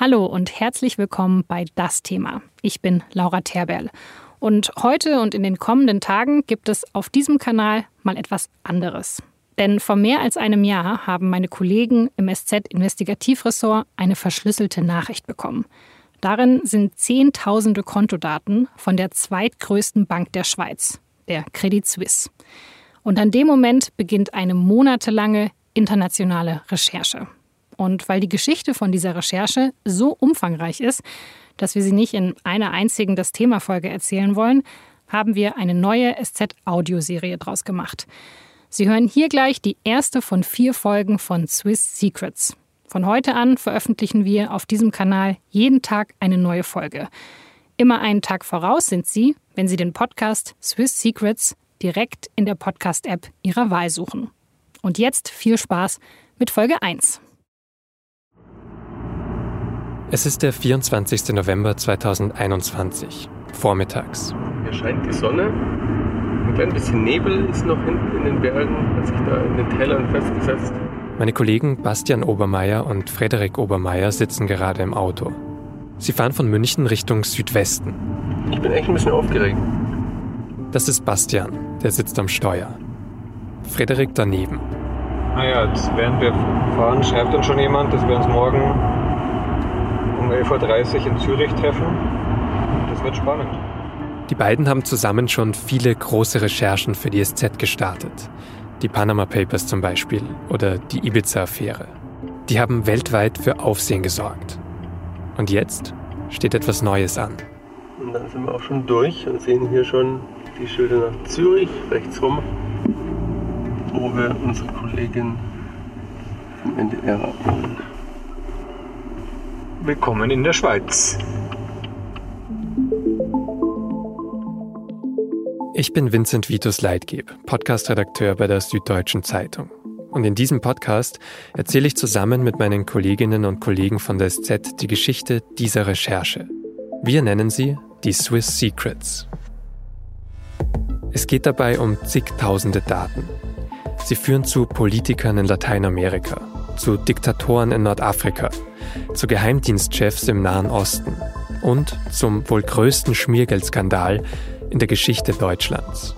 Hallo und herzlich willkommen bei Das Thema. Ich bin Laura Terberl. Und heute und in den kommenden Tagen gibt es auf diesem Kanal mal etwas anderes. Denn vor mehr als einem Jahr haben meine Kollegen im SZ-Investigativressort eine verschlüsselte Nachricht bekommen. Darin sind Zehntausende Kontodaten von der zweitgrößten Bank der Schweiz, der Credit Suisse. Und an dem Moment beginnt eine monatelange internationale Recherche. Und weil die Geschichte von dieser Recherche so umfangreich ist, dass wir sie nicht in einer einzigen Das Thema-Folge erzählen wollen, haben wir eine neue SZ-Audioserie draus gemacht. Sie hören hier gleich die erste von vier Folgen von Swiss Secrets. Von heute an veröffentlichen wir auf diesem Kanal jeden Tag eine neue Folge. Immer einen Tag voraus sind Sie, wenn Sie den Podcast Swiss Secrets direkt in der Podcast-App Ihrer Wahl suchen. Und jetzt viel Spaß mit Folge 1. Es ist der 24. November 2021, vormittags. Hier scheint die Sonne. Ein klein bisschen Nebel ist noch hinten in den Bergen, hat sich da in den Tälern festgesetzt. Meine Kollegen Bastian Obermeier und Frederik Obermeier sitzen gerade im Auto. Sie fahren von München Richtung Südwesten. Ich bin echt ein bisschen aufgeregt. Das ist Bastian, der sitzt am Steuer. Frederik daneben. Naja, ah während wir fahren, schreibt dann schon jemand, dass wir uns morgen um 11.30 Uhr in Zürich treffen. Das wird spannend. Die beiden haben zusammen schon viele große Recherchen für die SZ gestartet. Die Panama Papers zum Beispiel oder die Ibiza-Affäre. Die haben weltweit für Aufsehen gesorgt. Und jetzt steht etwas Neues an. Und dann sind wir auch schon durch und sehen hier schon die Schilder nach Zürich, rechts rum, wo wir unsere Kollegin vom NDR abholen. Willkommen in der Schweiz. Ich bin Vincent Vitus Leitgeb, Podcast-Redakteur bei der Süddeutschen Zeitung. Und in diesem Podcast erzähle ich zusammen mit meinen Kolleginnen und Kollegen von der SZ die Geschichte dieser Recherche. Wir nennen sie die Swiss Secrets. Es geht dabei um zigtausende Daten. Sie führen zu Politikern in Lateinamerika, zu Diktatoren in Nordafrika, zu Geheimdienstchefs im Nahen Osten und zum wohl größten Schmiergeldskandal in der Geschichte Deutschlands.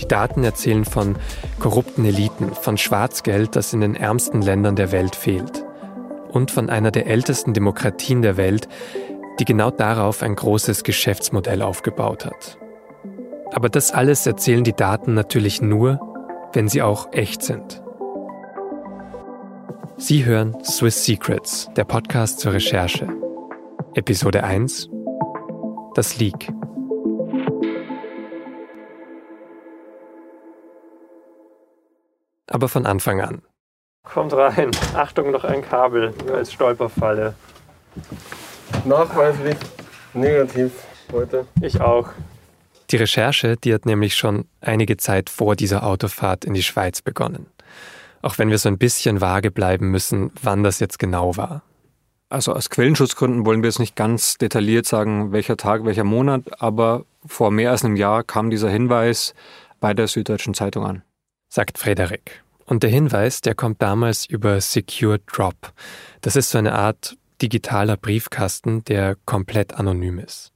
Die Daten erzählen von korrupten Eliten, von Schwarzgeld, das in den ärmsten Ländern der Welt fehlt und von einer der ältesten Demokratien der Welt, die genau darauf ein großes Geschäftsmodell aufgebaut hat. Aber das alles erzählen die Daten natürlich nur, wenn sie auch echt sind. Sie hören Swiss Secrets, der Podcast zur Recherche. Episode 1 Das Leak. Aber von Anfang an. Kommt rein. Achtung, noch ein Kabel als Stolperfalle. Nachweislich negativ heute. Ich auch. Die Recherche, die hat nämlich schon einige Zeit vor dieser Autofahrt in die Schweiz begonnen. Auch wenn wir so ein bisschen vage bleiben müssen, wann das jetzt genau war. Also aus Quellenschutzgründen wollen wir jetzt nicht ganz detailliert sagen, welcher Tag, welcher Monat, aber vor mehr als einem Jahr kam dieser Hinweis bei der Süddeutschen Zeitung an. Sagt Frederik. Und der Hinweis, der kommt damals über Secure Drop. Das ist so eine Art digitaler Briefkasten, der komplett anonym ist.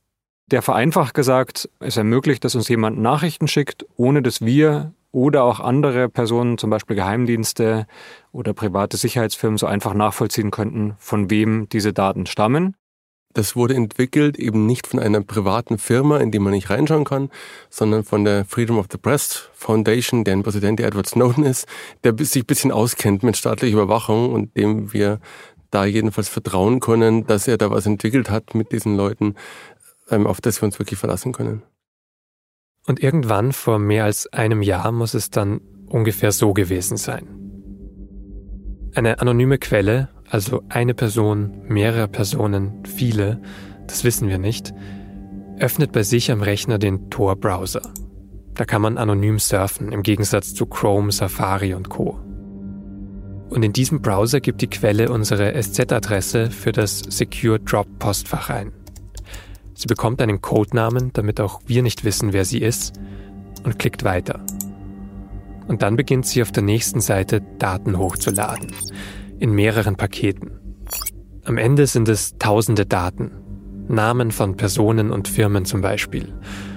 Der vereinfacht gesagt, es ermöglicht, dass uns jemand Nachrichten schickt, ohne dass wir oder auch andere Personen, zum Beispiel Geheimdienste oder private Sicherheitsfirmen, so einfach nachvollziehen könnten, von wem diese Daten stammen. Das wurde entwickelt eben nicht von einer privaten Firma, in die man nicht reinschauen kann, sondern von der Freedom of the Press Foundation, deren Präsident Edward Snowden ist, der sich ein bisschen auskennt mit staatlicher Überwachung und dem wir da jedenfalls vertrauen können, dass er da was entwickelt hat mit diesen Leuten, ähm, auf das wir uns wirklich verlassen können. Und irgendwann vor mehr als einem Jahr muss es dann ungefähr so gewesen sein. Eine anonyme Quelle, also eine Person, mehrere Personen, viele, das wissen wir nicht, öffnet bei sich am Rechner den Tor-Browser. Da kann man anonym surfen, im Gegensatz zu Chrome, Safari und Co. Und in diesem Browser gibt die Quelle unsere SZ-Adresse für das Secure Drop Postfach ein. Sie bekommt einen Codenamen, damit auch wir nicht wissen, wer sie ist, und klickt weiter. Und dann beginnt sie auf der nächsten Seite Daten hochzuladen, in mehreren Paketen. Am Ende sind es tausende Daten. Namen von Personen und Firmen zum Beispiel.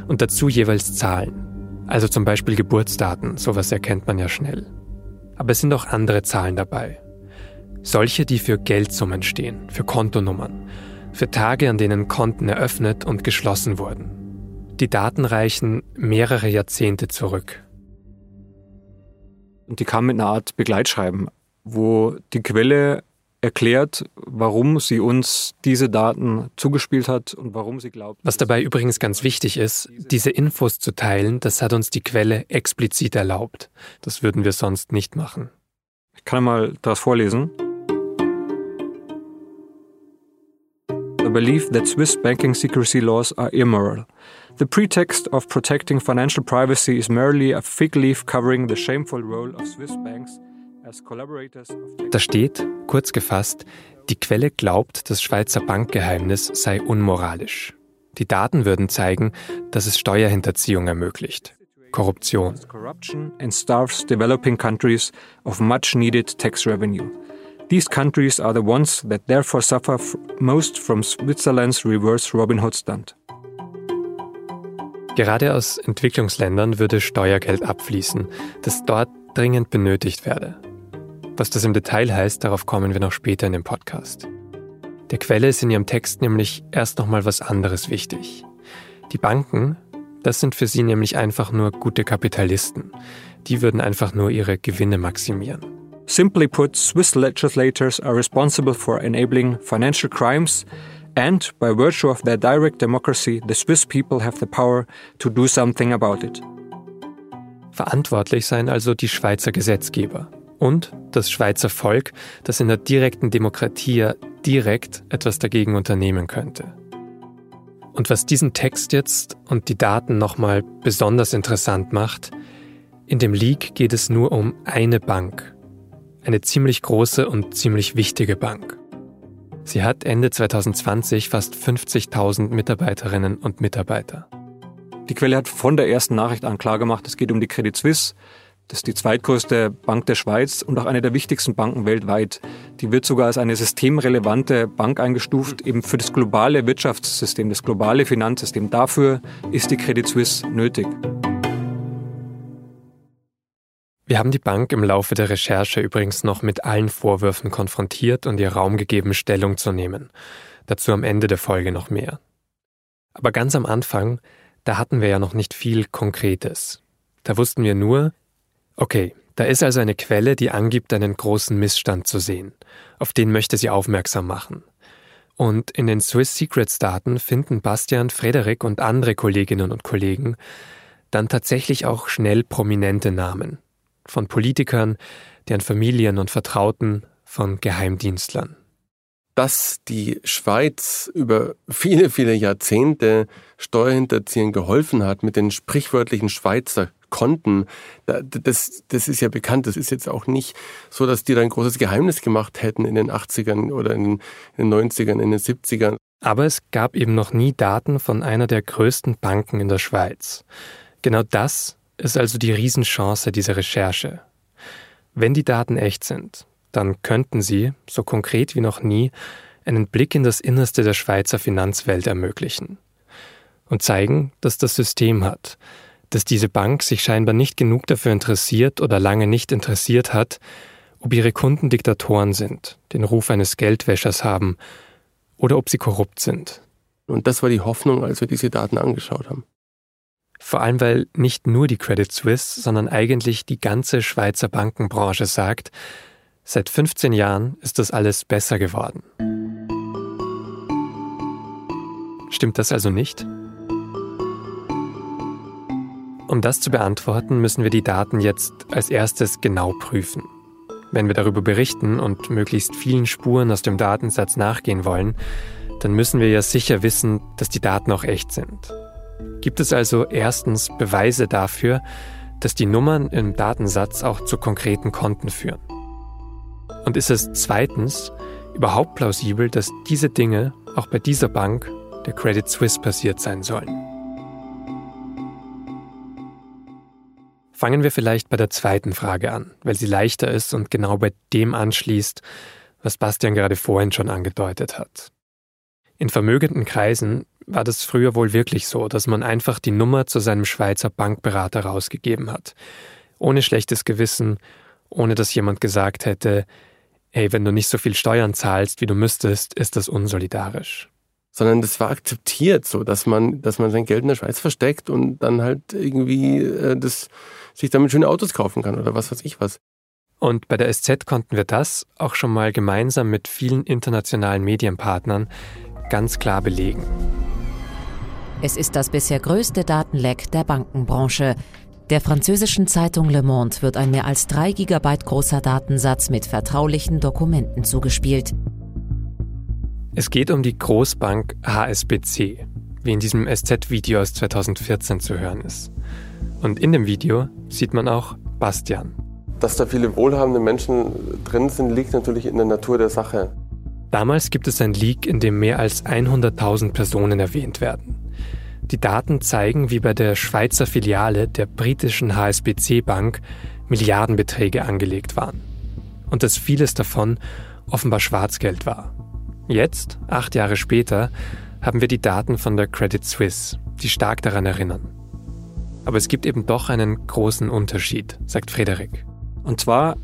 Und dazu jeweils Zahlen. Also zum Beispiel Geburtsdaten, sowas erkennt man ja schnell. Aber es sind auch andere Zahlen dabei. Solche, die für Geldsummen stehen, für Kontonummern, für Tage, an denen Konten eröffnet und geschlossen wurden. Die Daten reichen mehrere Jahrzehnte zurück. Und die kam mit einer Art Begleitschreiben, wo die Quelle erklärt, warum sie uns diese Daten zugespielt hat und warum sie glaubt. Was dabei übrigens ganz wichtig ist, diese Infos zu teilen, das hat uns die Quelle explizit erlaubt. Das würden wir sonst nicht machen. Ich kann mal das vorlesen. Belief that Swiss banking secrecy laws are immoral. The pretext of protecting financial privacy is merely a fig leaf covering the shameful role of Swiss banks da steht, kurz gefasst, die Quelle glaubt, das Schweizer Bankgeheimnis sei unmoralisch. Die Daten würden zeigen, dass es Steuerhinterziehung ermöglicht. Korruption. Corruption and starves developing countries of much needed tax revenue. These countries are the ones that therefore suffer most from Switzerland's reverse Robin Hood stunt. Gerade aus Entwicklungsländern würde Steuergeld abfließen, das dort dringend benötigt werde. Was das im Detail heißt, darauf kommen wir noch später in dem Podcast. Der Quelle ist in ihrem Text nämlich erst nochmal was anderes wichtig. Die Banken, das sind für sie nämlich einfach nur gute Kapitalisten. Die würden einfach nur ihre Gewinne maximieren. Simply put, Swiss legislators are responsible for enabling financial crimes and by virtue of their direct democracy, the Swiss people have the power to do something about it. Verantwortlich seien also die Schweizer Gesetzgeber und das Schweizer Volk, das in der direkten Demokratie direkt etwas dagegen unternehmen könnte. Und was diesen Text jetzt und die Daten nochmal besonders interessant macht, in dem Leak geht es nur um eine Bank. Eine ziemlich große und ziemlich wichtige Bank. Sie hat Ende 2020 fast 50.000 Mitarbeiterinnen und Mitarbeiter. Die Quelle hat von der ersten Nachricht an klargemacht, es geht um die Credit Suisse, das ist die zweitgrößte Bank der Schweiz und auch eine der wichtigsten Banken weltweit. Die wird sogar als eine systemrelevante Bank eingestuft, eben für das globale Wirtschaftssystem, das globale Finanzsystem. Dafür ist die Credit Suisse nötig. Wir haben die Bank im Laufe der Recherche übrigens noch mit allen Vorwürfen konfrontiert und ihr Raum gegeben, Stellung zu nehmen. Dazu am Ende der Folge noch mehr. Aber ganz am Anfang, da hatten wir ja noch nicht viel Konkretes. Da wussten wir nur, Okay, da ist also eine Quelle, die angibt, einen großen Missstand zu sehen. Auf den möchte sie aufmerksam machen. Und in den Swiss Secrets Daten finden Bastian, Frederik und andere Kolleginnen und Kollegen dann tatsächlich auch schnell prominente Namen. Von Politikern, deren Familien und Vertrauten, von Geheimdienstlern. Dass die Schweiz über viele, viele Jahrzehnte Steuerhinterziehen geholfen hat mit den sprichwörtlichen Schweizer konnten, das, das ist ja bekannt. Das ist jetzt auch nicht so, dass die da ein großes Geheimnis gemacht hätten in den 80ern oder in den 90ern, in den 70ern. Aber es gab eben noch nie Daten von einer der größten Banken in der Schweiz. Genau das ist also die Riesenchance dieser Recherche. Wenn die Daten echt sind, dann könnten sie, so konkret wie noch nie, einen Blick in das Innerste der Schweizer Finanzwelt ermöglichen und zeigen, dass das System hat, dass diese Bank sich scheinbar nicht genug dafür interessiert oder lange nicht interessiert hat, ob ihre Kunden Diktatoren sind, den Ruf eines Geldwäschers haben oder ob sie korrupt sind. Und das war die Hoffnung, als wir diese Daten angeschaut haben. Vor allem, weil nicht nur die Credit Suisse, sondern eigentlich die ganze Schweizer Bankenbranche sagt, seit 15 Jahren ist das alles besser geworden. Stimmt das also nicht? Um das zu beantworten, müssen wir die Daten jetzt als erstes genau prüfen. Wenn wir darüber berichten und möglichst vielen Spuren aus dem Datensatz nachgehen wollen, dann müssen wir ja sicher wissen, dass die Daten auch echt sind. Gibt es also erstens Beweise dafür, dass die Nummern im Datensatz auch zu konkreten Konten führen? Und ist es zweitens überhaupt plausibel, dass diese Dinge auch bei dieser Bank, der Credit Suisse, passiert sein sollen? Fangen wir vielleicht bei der zweiten Frage an, weil sie leichter ist und genau bei dem anschließt, was Bastian gerade vorhin schon angedeutet hat. In vermögenden Kreisen war das früher wohl wirklich so, dass man einfach die Nummer zu seinem Schweizer Bankberater rausgegeben hat. Ohne schlechtes Gewissen, ohne dass jemand gesagt hätte, hey, wenn du nicht so viel Steuern zahlst, wie du müsstest, ist das unsolidarisch. Sondern das war akzeptiert so, dass man, dass man sein Geld in der Schweiz versteckt und dann halt irgendwie äh, das, sich damit schöne Autos kaufen kann oder was weiß ich was. Und bei der SZ konnten wir das auch schon mal gemeinsam mit vielen internationalen Medienpartnern ganz klar belegen. Es ist das bisher größte Datenleck der Bankenbranche. Der französischen Zeitung Le Monde wird ein mehr als drei Gigabyte großer Datensatz mit vertraulichen Dokumenten zugespielt. Es geht um die Großbank HSBC, wie in diesem SZ-Video aus 2014 zu hören ist. Und in dem Video sieht man auch Bastian. Dass da viele wohlhabende Menschen drin sind, liegt natürlich in der Natur der Sache. Damals gibt es ein Leak, in dem mehr als 100.000 Personen erwähnt werden. Die Daten zeigen, wie bei der Schweizer Filiale der britischen HSBC Bank Milliardenbeträge angelegt waren. Und dass vieles davon offenbar Schwarzgeld war. Jetzt, acht Jahre später, haben wir die Daten von der Credit Suisse, die stark daran erinnern. Aber es gibt eben doch einen großen Unterschied, sagt Frederik. Und zwar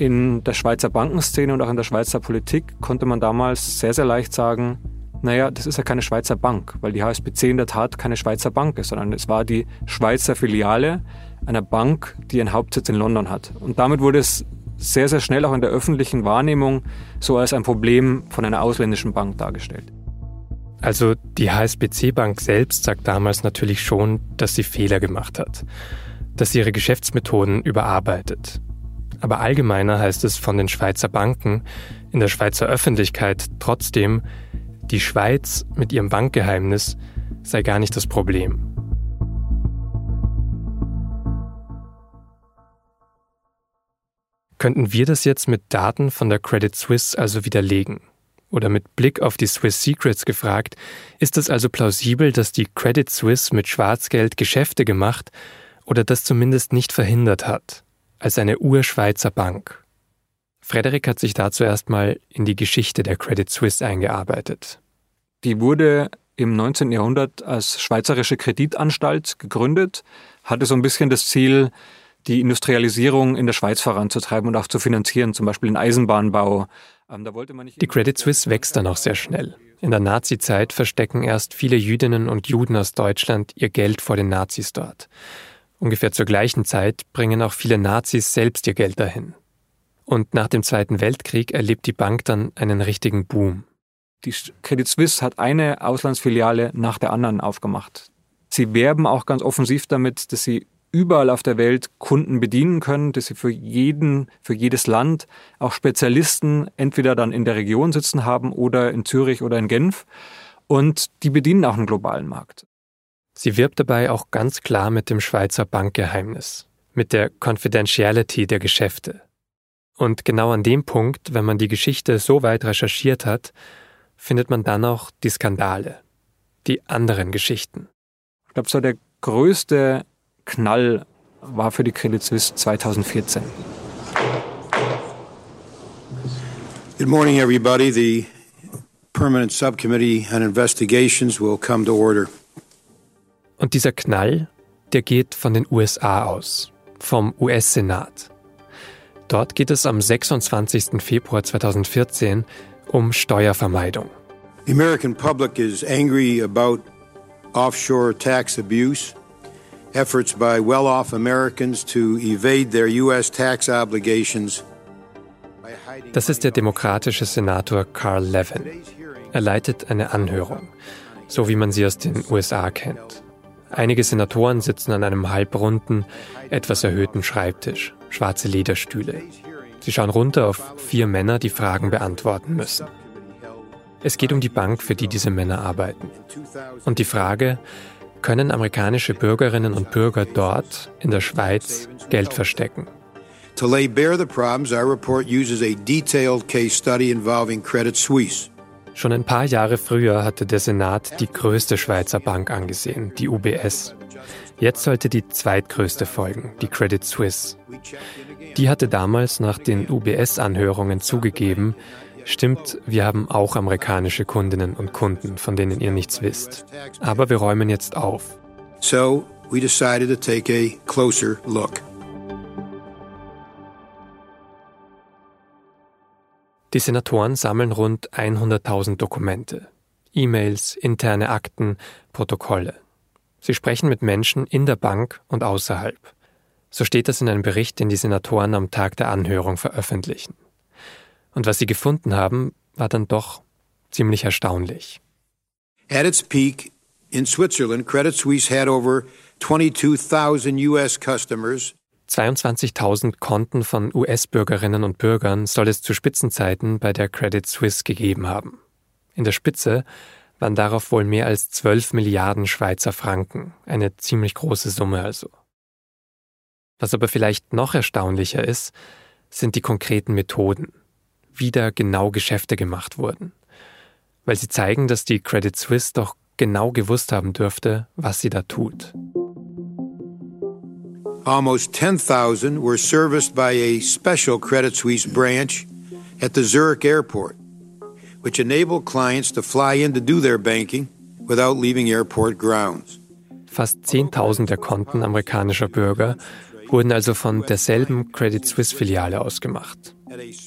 in der Schweizer Bankenszene und auch in der Schweizer Politik konnte man damals sehr, sehr leicht sagen, naja, das ist ja keine Schweizer Bank, weil die HSBC in der Tat keine Schweizer Bank ist, sondern es war die Schweizer Filiale einer Bank, die einen Hauptsitz in London hat. Und damit wurde es sehr, sehr schnell auch in der öffentlichen Wahrnehmung so als ein Problem von einer ausländischen Bank dargestellt. Also die HSBC Bank selbst sagt damals natürlich schon, dass sie Fehler gemacht hat, dass sie ihre Geschäftsmethoden überarbeitet, aber allgemeiner heißt es von den Schweizer Banken in der Schweizer Öffentlichkeit trotzdem, die Schweiz mit ihrem Bankgeheimnis sei gar nicht das Problem. Könnten wir das jetzt mit Daten von der Credit Suisse also widerlegen? Oder mit Blick auf die Swiss Secrets gefragt, ist es also plausibel, dass die Credit Suisse mit Schwarzgeld Geschäfte gemacht oder das zumindest nicht verhindert hat? Als eine Urschweizer Bank. Frederik hat sich dazu erstmal in die Geschichte der Credit Suisse eingearbeitet. Die wurde im 19. Jahrhundert als Schweizerische Kreditanstalt gegründet, hatte so ein bisschen das Ziel, die Industrialisierung in der Schweiz voranzutreiben und auch zu finanzieren, zum Beispiel den Eisenbahnbau. Ähm, die Credit Suisse wächst dann auch sehr schnell. In der Nazizeit verstecken erst viele Jüdinnen und Juden aus Deutschland ihr Geld vor den Nazis dort. Ungefähr zur gleichen Zeit bringen auch viele Nazis selbst ihr Geld dahin. Und nach dem Zweiten Weltkrieg erlebt die Bank dann einen richtigen Boom. Die Credit Suisse hat eine Auslandsfiliale nach der anderen aufgemacht. Sie werben auch ganz offensiv damit, dass sie überall auf der Welt Kunden bedienen können, dass sie für jeden, für jedes Land auch Spezialisten entweder dann in der Region sitzen haben oder in Zürich oder in Genf. Und die bedienen auch einen globalen Markt. Sie wirbt dabei auch ganz klar mit dem Schweizer Bankgeheimnis, mit der Confidentiality der Geschäfte. Und genau an dem Punkt, wenn man die Geschichte so weit recherchiert hat, findet man dann auch die Skandale, die anderen Geschichten. Ich glaube, so der größte Knall war für die Credit Suisse 2014. Good morning, everybody. The Permanent Subcommittee on Investigations will come to order. Und dieser Knall, der geht von den USA aus, vom US-Senat. Dort geht es am 26. Februar 2014 um Steuervermeidung. The American public is angry about offshore tax abuse, efforts by well-off Americans to evade their US tax obligations. Das ist der demokratische Senator Carl Levin. Er leitet eine Anhörung, so wie man sie aus den USA kennt. Einige Senatoren sitzen an einem halbrunden, etwas erhöhten Schreibtisch, schwarze Lederstühle. Sie schauen runter auf vier Männer, die Fragen beantworten müssen. Es geht um die Bank, für die diese Männer arbeiten. Und die Frage, können amerikanische Bürgerinnen und Bürger dort in der Schweiz Geld verstecken? To lay bare the problems, our report uses a detailed case study involving Credit Suisse. Schon ein paar Jahre früher hatte der Senat die größte Schweizer Bank angesehen, die UBS. Jetzt sollte die zweitgrößte folgen, die Credit Suisse. Die hatte damals nach den UBS-Anhörungen zugegeben, Stimmt, wir haben auch amerikanische Kundinnen und Kunden, von denen ihr nichts wisst. Aber wir räumen jetzt auf. So we decided to take a closer look. Die Senatoren sammeln rund 100.000 Dokumente, E-Mails, interne Akten, Protokolle. Sie sprechen mit Menschen in der Bank und außerhalb. So steht das in einem Bericht, den die Senatoren am Tag der Anhörung veröffentlichen. Und was sie gefunden haben, war dann doch ziemlich erstaunlich. At its peak in Switzerland, Credit Suisse had over 22,000 US customers 22.000 Konten von US-Bürgerinnen und Bürgern soll es zu Spitzenzeiten bei der Credit Suisse gegeben haben. In der Spitze waren darauf wohl mehr als 12 Milliarden Schweizer Franken, eine ziemlich große Summe also. Was aber vielleicht noch erstaunlicher ist, sind die konkreten Methoden, wie da genau Geschäfte gemacht wurden. Weil sie zeigen, dass die Credit Suisse doch genau gewusst haben dürfte, was sie da tut. Almost 10,000 were serviced by a special Credit Suisse branch at the Zurich airport, which enabled clients to fly in to do their banking without leaving airport grounds. Fast 10.000 der Konten amerikanischer Bürger wurden also von derselben Credit Suisse Filiale ausgemacht.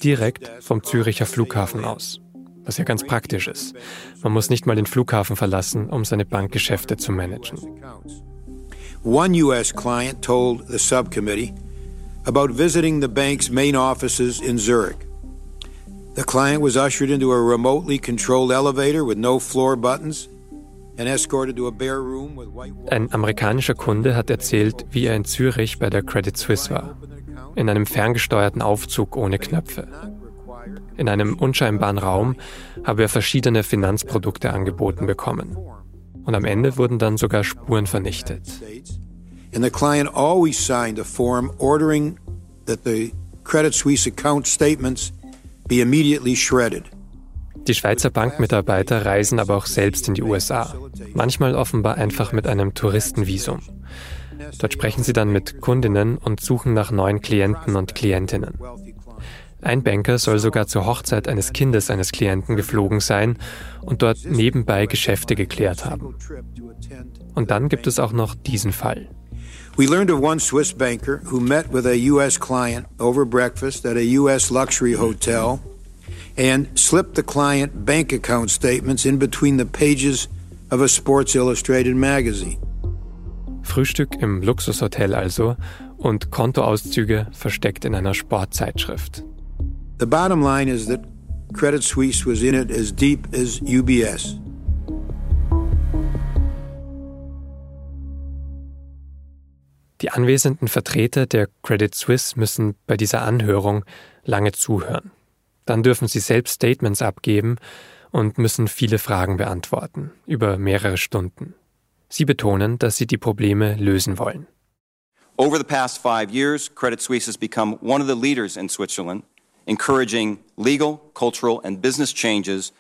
Direkt vom Züricher Flughafen aus. Was ja ganz praktisch ist. Man muss nicht mal den Flughafen verlassen, um seine Bankgeschäfte zu managen. One U.S. client told the subcommittee about visiting the bank's main offices in Zurich. The client was ushered into a remotely controlled elevator with no floor buttons Ein amerikanischer Kunde hat erzählt, wie er in Zürich bei der Credit Suisse war. In einem ferngesteuerten Aufzug ohne Knöpfe. In einem unscheinbaren Raum habe er verschiedene Finanzprodukte angeboten bekommen. Und am Ende wurden dann sogar Spuren vernichtet. And the client always signed a form ordering that the Credit Suisse account statements be immediately shredded. Die Schweizer Bankmitarbeiter reisen aber auch selbst in die USA, manchmal offenbar einfach mit einem Touristenvisum. Dort sprechen sie dann mit Kundinnen und suchen nach neuen Klienten und Klientinnen. Ein Banker soll sogar zur Hochzeit eines Kindes eines Klienten geflogen sein und dort nebenbei Geschäfte geklärt haben. Und dann gibt es auch noch diesen Fall. We learned of one Swiss banker who met with a U.S. client over breakfast at a U.S. luxury hotel and slipped the client bank account statements in between the pages of a Sports Illustrated magazine. Frühstück im Luxushotel also und Kontoauszüge versteckt in einer Sportzeitschrift. The bottom line is that Credit Suisse was in it as deep as UBS. Die anwesenden Vertreter der Credit Suisse müssen bei dieser Anhörung lange zuhören. Dann dürfen sie selbst Statements abgeben und müssen viele Fragen beantworten, über mehrere Stunden. Sie betonen, dass sie die Probleme lösen wollen. Over the past five years, Credit Suisse has become one of the leaders in Switzerland, encouraging legal, cultural and business changes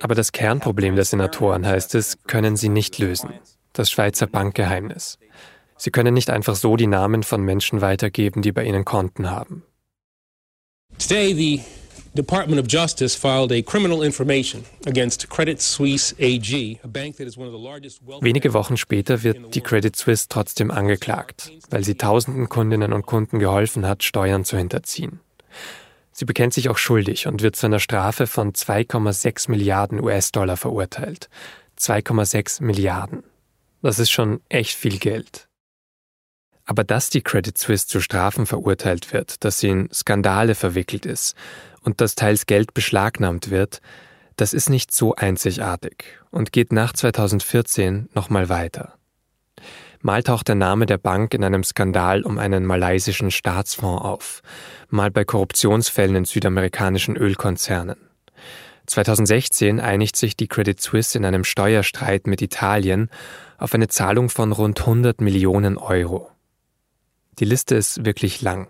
aber das Kernproblem der Senatoren heißt es, können sie nicht lösen. Das Schweizer Bankgeheimnis. Sie können nicht einfach so die Namen von Menschen weitergeben, die bei ihnen Konten haben. Today, the Department of Justice filed a criminal information against Credit Suisse AG, a bank that is one of the largest Wenige Wochen später wird die Credit Suisse trotzdem angeklagt, weil sie tausenden Kundinnen und Kunden geholfen hat, Steuern zu hinterziehen. Sie bekennt sich auch schuldig und wird zu einer Strafe von 2,6 Milliarden US-Dollar verurteilt. 2,6 Milliarden. Das ist schon echt viel Geld. Aber dass die Credit Suisse zu Strafen verurteilt wird, dass sie in Skandale verwickelt ist und dass teils Geld beschlagnahmt wird, das ist nicht so einzigartig und geht nach 2014 nochmal weiter. Mal taucht der Name der Bank in einem Skandal um einen malaysischen Staatsfonds auf, mal bei Korruptionsfällen in südamerikanischen Ölkonzernen. 2016 einigt sich die Credit Suisse in einem Steuerstreit mit Italien auf eine Zahlung von rund 100 Millionen Euro. Die Liste ist wirklich lang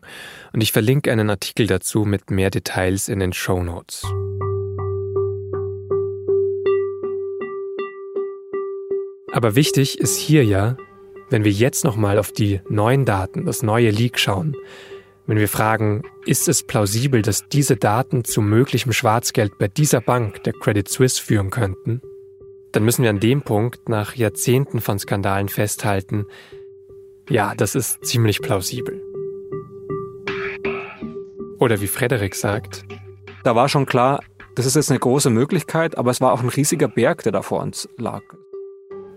und ich verlinke einen Artikel dazu mit mehr Details in den Show Notes. Aber wichtig ist hier ja, wenn wir jetzt nochmal auf die neuen Daten, das neue Leak schauen, Wenn wir fragen, ist es plausibel, dass diese Daten zu möglichem Schwarzgeld bei dieser Bank, der Credit Suisse, führen könnten, dann müssen wir an dem Punkt nach Jahrzehnten von Skandalen festhalten, ja, das ist ziemlich plausibel. Oder wie Frederik sagt, da war schon klar, das ist jetzt eine große Möglichkeit, aber es war auch ein riesiger Berg, der da vor uns lag.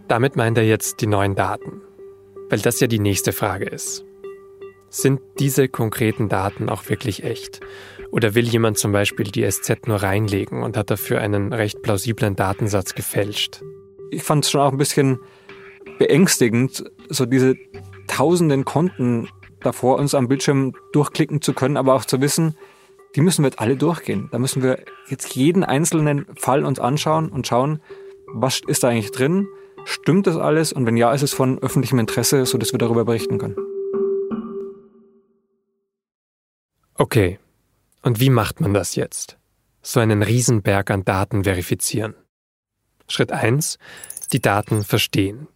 Damit meint er jetzt die neuen Daten, weil das ja die nächste Frage ist. Sind diese konkreten Daten auch wirklich echt? Oder will jemand zum Beispiel die SZ nur reinlegen und hat dafür einen recht plausiblen Datensatz gefälscht? Ich fand es schon auch ein bisschen beängstigend, so diese tausenden Konten da vor uns am Bildschirm durchklicken zu können, aber auch zu wissen, die müssen wir jetzt alle durchgehen. Da müssen wir jetzt jeden einzelnen Fall uns anschauen und schauen, was ist da eigentlich drin? Stimmt das alles? Und wenn ja, ist es von öffentlichem Interesse, sodass wir darüber berichten können. Okay, und wie macht man das jetzt? So einen Riesenberg an Daten verifizieren. Schritt eins: die Daten verstehen.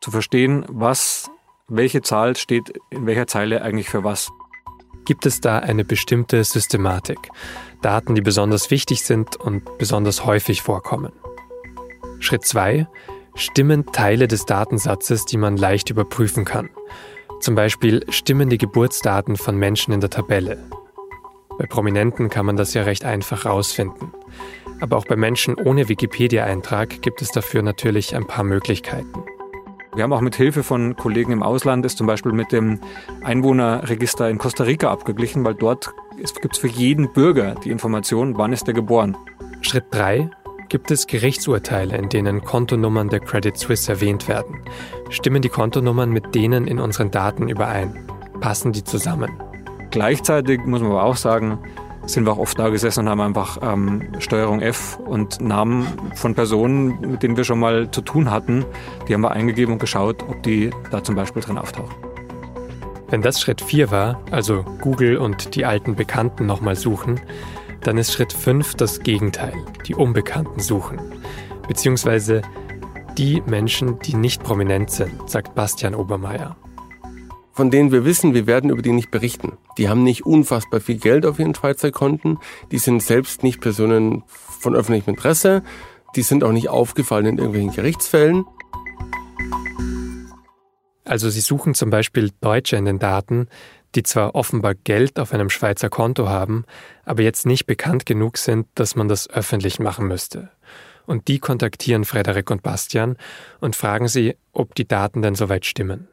Zu verstehen, was, welche Zahl steht in welcher Zeile eigentlich für was. Gibt es da eine bestimmte Systematik? Daten, die besonders wichtig sind und besonders häufig vorkommen. Schritt zwei: Stimmen Teile des Datensatzes, die man leicht überprüfen kann. Zum Beispiel stimmen die Geburtsdaten von Menschen in der Tabelle. Bei Prominenten kann man das ja recht einfach rausfinden. Aber auch bei Menschen ohne Wikipedia-Eintrag gibt es dafür natürlich ein paar Möglichkeiten. Wir haben auch mit Hilfe von Kollegen im Ausland es zum Beispiel mit dem Einwohnerregister in Costa Rica abgeglichen, weil dort gibt es für jeden Bürger die Information, wann ist er geboren. Schritt 3 gibt es Gerichtsurteile, in denen Kontonummern der Credit Suisse erwähnt werden. Stimmen die Kontonummern mit denen in unseren Daten überein? Passen die zusammen? Gleichzeitig muss man aber auch sagen, sind wir auch oft da gesessen und haben einfach ähm, Steuerung F und Namen von Personen, mit denen wir schon mal zu tun hatten, die haben wir eingegeben und geschaut, ob die da zum Beispiel drin auftauchen. Wenn das Schritt 4 war, also Google und die alten Bekannten nochmal suchen, dann ist Schritt 5 das Gegenteil, die Unbekannten suchen. Beziehungsweise die Menschen, die nicht prominent sind, sagt Bastian Obermeier. Von denen wir wissen, wir werden über die nicht berichten. Die haben nicht unfassbar viel Geld auf ihren Schweizer Konten. Die sind selbst nicht Personen von öffentlichem Interesse. Die sind auch nicht aufgefallen in irgendwelchen Gerichtsfällen. Also Sie suchen zum Beispiel Deutsche in den Daten, die zwar offenbar Geld auf einem Schweizer Konto haben, aber jetzt nicht bekannt genug sind, dass man das öffentlich machen müsste. Und die kontaktieren Frederik und Bastian und fragen sie, ob die Daten denn soweit stimmen.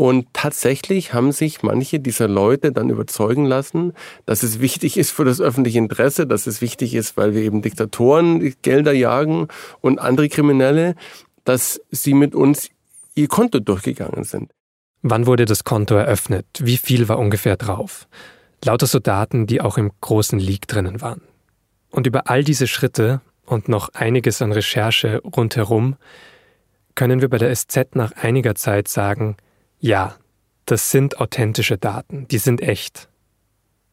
Und tatsächlich haben sich manche dieser Leute dann überzeugen lassen, dass es wichtig ist für das öffentliche Interesse, dass es wichtig ist, weil wir eben Diktatoren Gelder jagen und andere Kriminelle, dass sie mit uns ihr Konto durchgegangen sind. Wann wurde das Konto eröffnet? Wie viel war ungefähr drauf? Lauter so Daten, die auch im großen Leak drinnen waren. Und über all diese Schritte und noch einiges an Recherche rundherum können wir bei der SZ nach einiger Zeit sagen, ja, das sind authentische Daten, die sind echt.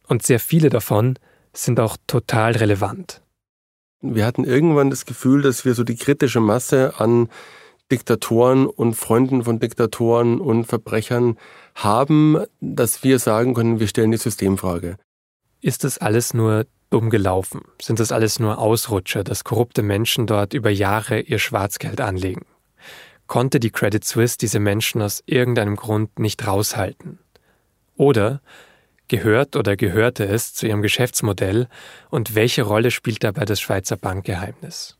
Und sehr viele davon sind auch total relevant. Wir hatten irgendwann das Gefühl, dass wir so die kritische Masse an Diktatoren und Freunden von Diktatoren und Verbrechern haben, dass wir sagen können, wir stellen die Systemfrage. Ist das alles nur dumm gelaufen? Sind das alles nur Ausrutscher, dass korrupte Menschen dort über Jahre ihr Schwarzgeld anlegen? Konnte die Credit Suisse diese Menschen aus irgendeinem Grund nicht raushalten? Oder gehört oder gehörte es zu ihrem Geschäftsmodell und welche Rolle spielt dabei das Schweizer Bankgeheimnis?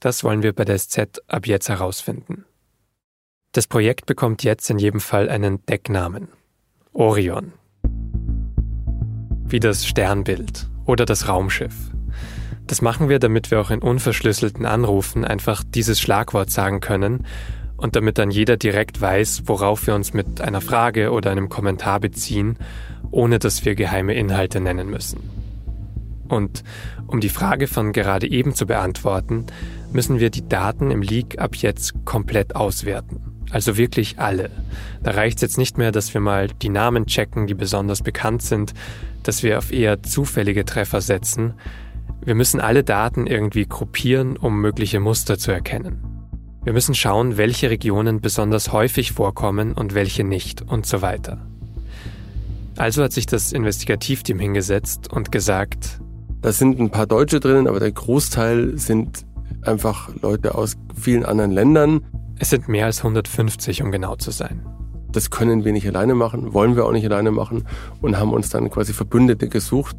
Das wollen wir bei der SZ ab jetzt herausfinden. Das Projekt bekommt jetzt in jedem Fall einen Decknamen. Orion. Wie das Sternbild oder das Raumschiff. Das machen wir, damit wir auch in unverschlüsselten Anrufen einfach dieses Schlagwort sagen können und damit dann jeder direkt weiß, worauf wir uns mit einer Frage oder einem Kommentar beziehen, ohne dass wir geheime Inhalte nennen müssen. Und um die Frage von gerade eben zu beantworten, müssen wir die Daten im Leak ab jetzt komplett auswerten. Also wirklich alle. Da reicht es jetzt nicht mehr, dass wir mal die Namen checken, die besonders bekannt sind, dass wir auf eher zufällige Treffer setzen. Wir müssen alle Daten irgendwie gruppieren, um mögliche Muster zu erkennen. Wir müssen schauen, welche Regionen besonders häufig vorkommen und welche nicht und so weiter. Also hat sich das Investigativteam hingesetzt und gesagt, da sind ein paar Deutsche drinnen, aber der Großteil sind einfach Leute aus vielen anderen Ländern. Es sind mehr als 150, um genau zu sein. Das können wir nicht alleine machen, wollen wir auch nicht alleine machen und haben uns dann quasi Verbündete gesucht.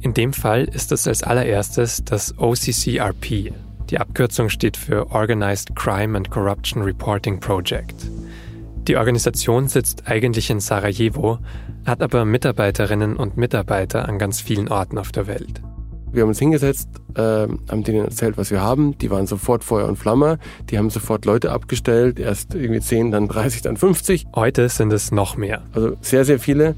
In dem Fall ist es als allererstes das OCCRP. Die Abkürzung steht für Organized Crime and Corruption Reporting Project. Die Organisation sitzt eigentlich in Sarajevo, hat aber Mitarbeiterinnen und Mitarbeiter an ganz vielen Orten auf der Welt. Wir haben uns hingesetzt, äh, haben denen erzählt, was wir haben. Die waren sofort Feuer und Flamme. Die haben sofort Leute abgestellt. Erst irgendwie 10, dann 30, dann 50. Heute sind es noch mehr. Also sehr, sehr viele.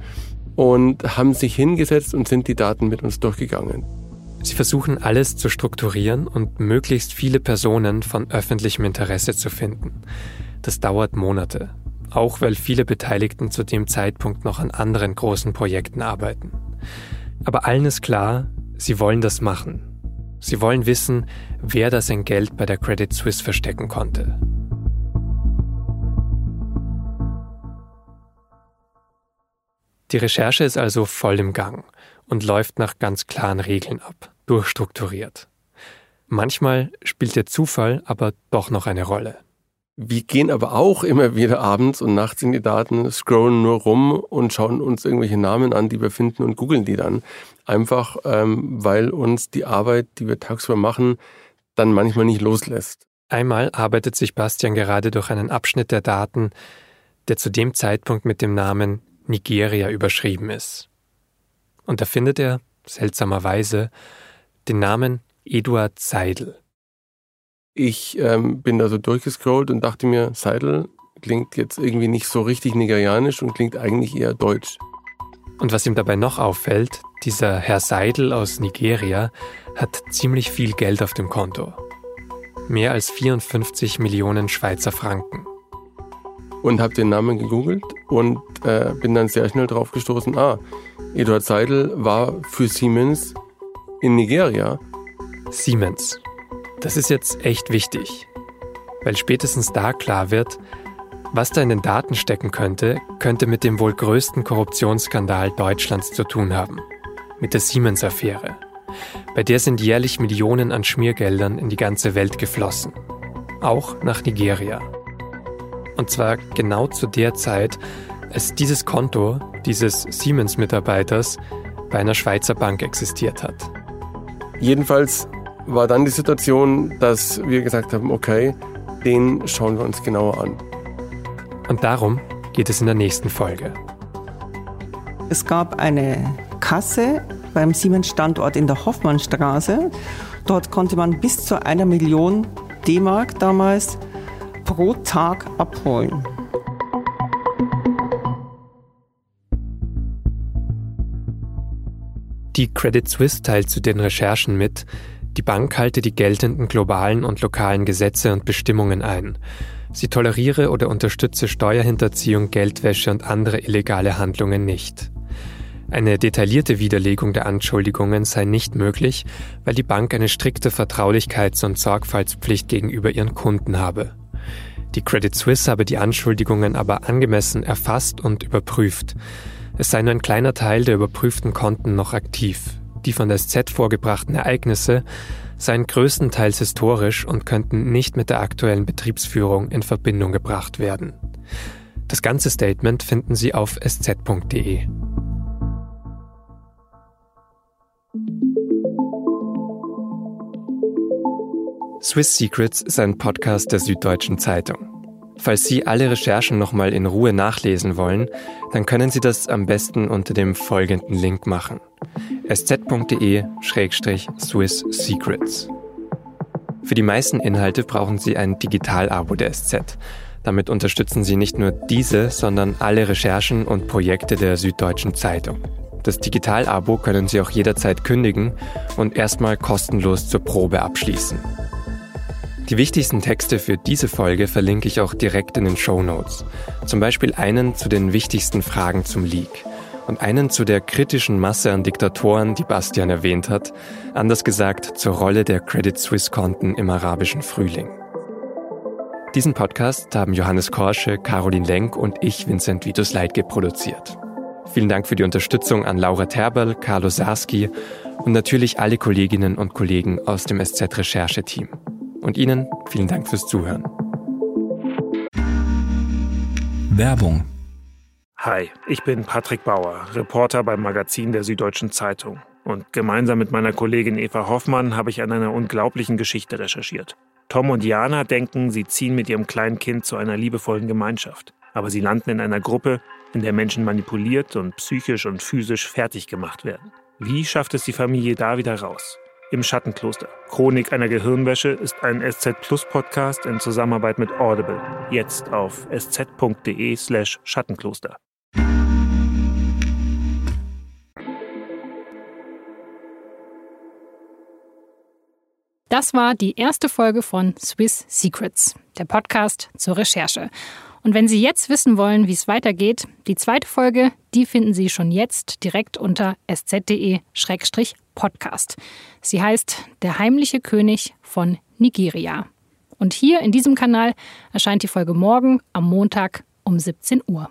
Und haben sich hingesetzt und sind die Daten mit uns durchgegangen. Sie versuchen alles zu strukturieren und möglichst viele Personen von öffentlichem Interesse zu finden. Das dauert Monate auch weil viele Beteiligten zu dem Zeitpunkt noch an anderen großen Projekten arbeiten. Aber allen ist klar, sie wollen das machen. Sie wollen wissen, wer da sein Geld bei der Credit Suisse verstecken konnte. Die Recherche ist also voll im Gang und läuft nach ganz klaren Regeln ab, durchstrukturiert. Manchmal spielt der Zufall aber doch noch eine Rolle. Wir gehen aber auch immer wieder abends und nachts in die Daten, scrollen nur rum und schauen uns irgendwelche Namen an, die wir finden und googeln die dann. Einfach, ähm, weil uns die Arbeit, die wir tagsüber machen, dann manchmal nicht loslässt. Einmal arbeitet sich Bastian gerade durch einen Abschnitt der Daten, der zu dem Zeitpunkt mit dem Namen Nigeria überschrieben ist. Und da findet er, seltsamerweise, den Namen Eduard Seidel. Ich ähm, bin da so durchgescrollt und dachte mir, Seidel klingt jetzt irgendwie nicht so richtig nigerianisch und klingt eigentlich eher deutsch. Und was ihm dabei noch auffällt, dieser Herr Seidel aus Nigeria hat ziemlich viel Geld auf dem Konto. Mehr als 54 Millionen Schweizer Franken. Und habe den Namen gegoogelt und äh, bin dann sehr schnell drauf gestoßen, ah, Eduard Seidel war für Siemens in Nigeria. Siemens, das ist jetzt echt wichtig, weil spätestens da klar wird, was da in den Daten stecken könnte, könnte mit dem wohl größten Korruptionsskandal Deutschlands zu tun haben, mit der Siemens-Affäre. Bei der sind jährlich Millionen an Schmiergeldern in die ganze Welt geflossen, auch nach Nigeria. Und zwar genau zu der Zeit, als dieses Konto dieses Siemens-Mitarbeiters bei einer Schweizer Bank existiert hat. Jedenfalls war dann die Situation, dass wir gesagt haben, okay, den schauen wir uns genauer an. Und darum geht es in der nächsten Folge. Es gab eine Kasse beim Siemens-Standort in der Hoffmannstraße. Dort konnte man bis zu einer Million D-Mark damals pro Tag abholen. Die Credit Suisse teilt zu den Recherchen mit, die Bank halte die geltenden globalen und lokalen Gesetze und Bestimmungen ein. Sie toleriere oder unterstütze Steuerhinterziehung, Geldwäsche und andere illegale Handlungen nicht. Eine detaillierte Widerlegung der Anschuldigungen sei nicht möglich, weil die Bank eine strikte Vertraulichkeits- und Sorgfaltspflicht gegenüber ihren Kunden habe. Die Credit Suisse habe die Anschuldigungen aber angemessen erfasst und überprüft. Es sei nur ein kleiner Teil der überprüften Konten noch aktiv. Die von der SZ vorgebrachten Ereignisse seien größtenteils historisch und könnten nicht mit der aktuellen Betriebsführung in Verbindung gebracht werden. Das ganze Statement finden Sie auf sz.de. Swiss Secrets ist ein Podcast der Süddeutschen Zeitung. Falls Sie alle Recherchen nochmal in Ruhe nachlesen wollen, dann können Sie das am besten unter dem folgenden Link machen. sz.de-swiss secrets. Für die meisten Inhalte brauchen Sie ein Digital-Abo der SZ. Damit unterstützen Sie nicht nur diese, sondern alle Recherchen und Projekte der Süddeutschen Zeitung. Das Digital-Abo können Sie auch jederzeit kündigen und erstmal kostenlos zur Probe abschließen. Die wichtigsten Texte für diese Folge verlinke ich auch direkt in den Show Notes. Zum Beispiel einen zu den wichtigsten Fragen zum Leak und einen zu der kritischen Masse an Diktatoren, die Bastian erwähnt hat, anders gesagt zur Rolle der Credit Suisse Konten im arabischen Frühling. Diesen Podcast haben Johannes Korsche, Caroline Lenk und ich, Vincent Vitus Leitge, produziert. Vielen Dank für die Unterstützung an Laura Terberl, Carlo Sarski und natürlich alle Kolleginnen und Kollegen aus dem SZ-Rechercheteam. Und Ihnen vielen Dank fürs Zuhören. Werbung. Hi, ich bin Patrick Bauer, Reporter beim Magazin der Süddeutschen Zeitung. Und gemeinsam mit meiner Kollegin Eva Hoffmann habe ich an einer unglaublichen Geschichte recherchiert. Tom und Jana denken, sie ziehen mit ihrem kleinen Kind zu einer liebevollen Gemeinschaft. Aber sie landen in einer Gruppe, in der Menschen manipuliert und psychisch und physisch fertig gemacht werden. Wie schafft es die Familie da wieder raus? Im Schattenkloster. Chronik einer Gehirnwäsche ist ein SZ Plus Podcast in Zusammenarbeit mit Audible. Jetzt auf sz.de slash Schattenkloster. Das war die erste Folge von Swiss Secrets, der Podcast zur Recherche. Und wenn Sie jetzt wissen wollen, wie es weitergeht, die zweite Folge, die finden Sie schon jetzt direkt unter sz.de-podcast. Sie heißt Der heimliche König von Nigeria. Und hier in diesem Kanal erscheint die Folge morgen am Montag um 17 Uhr.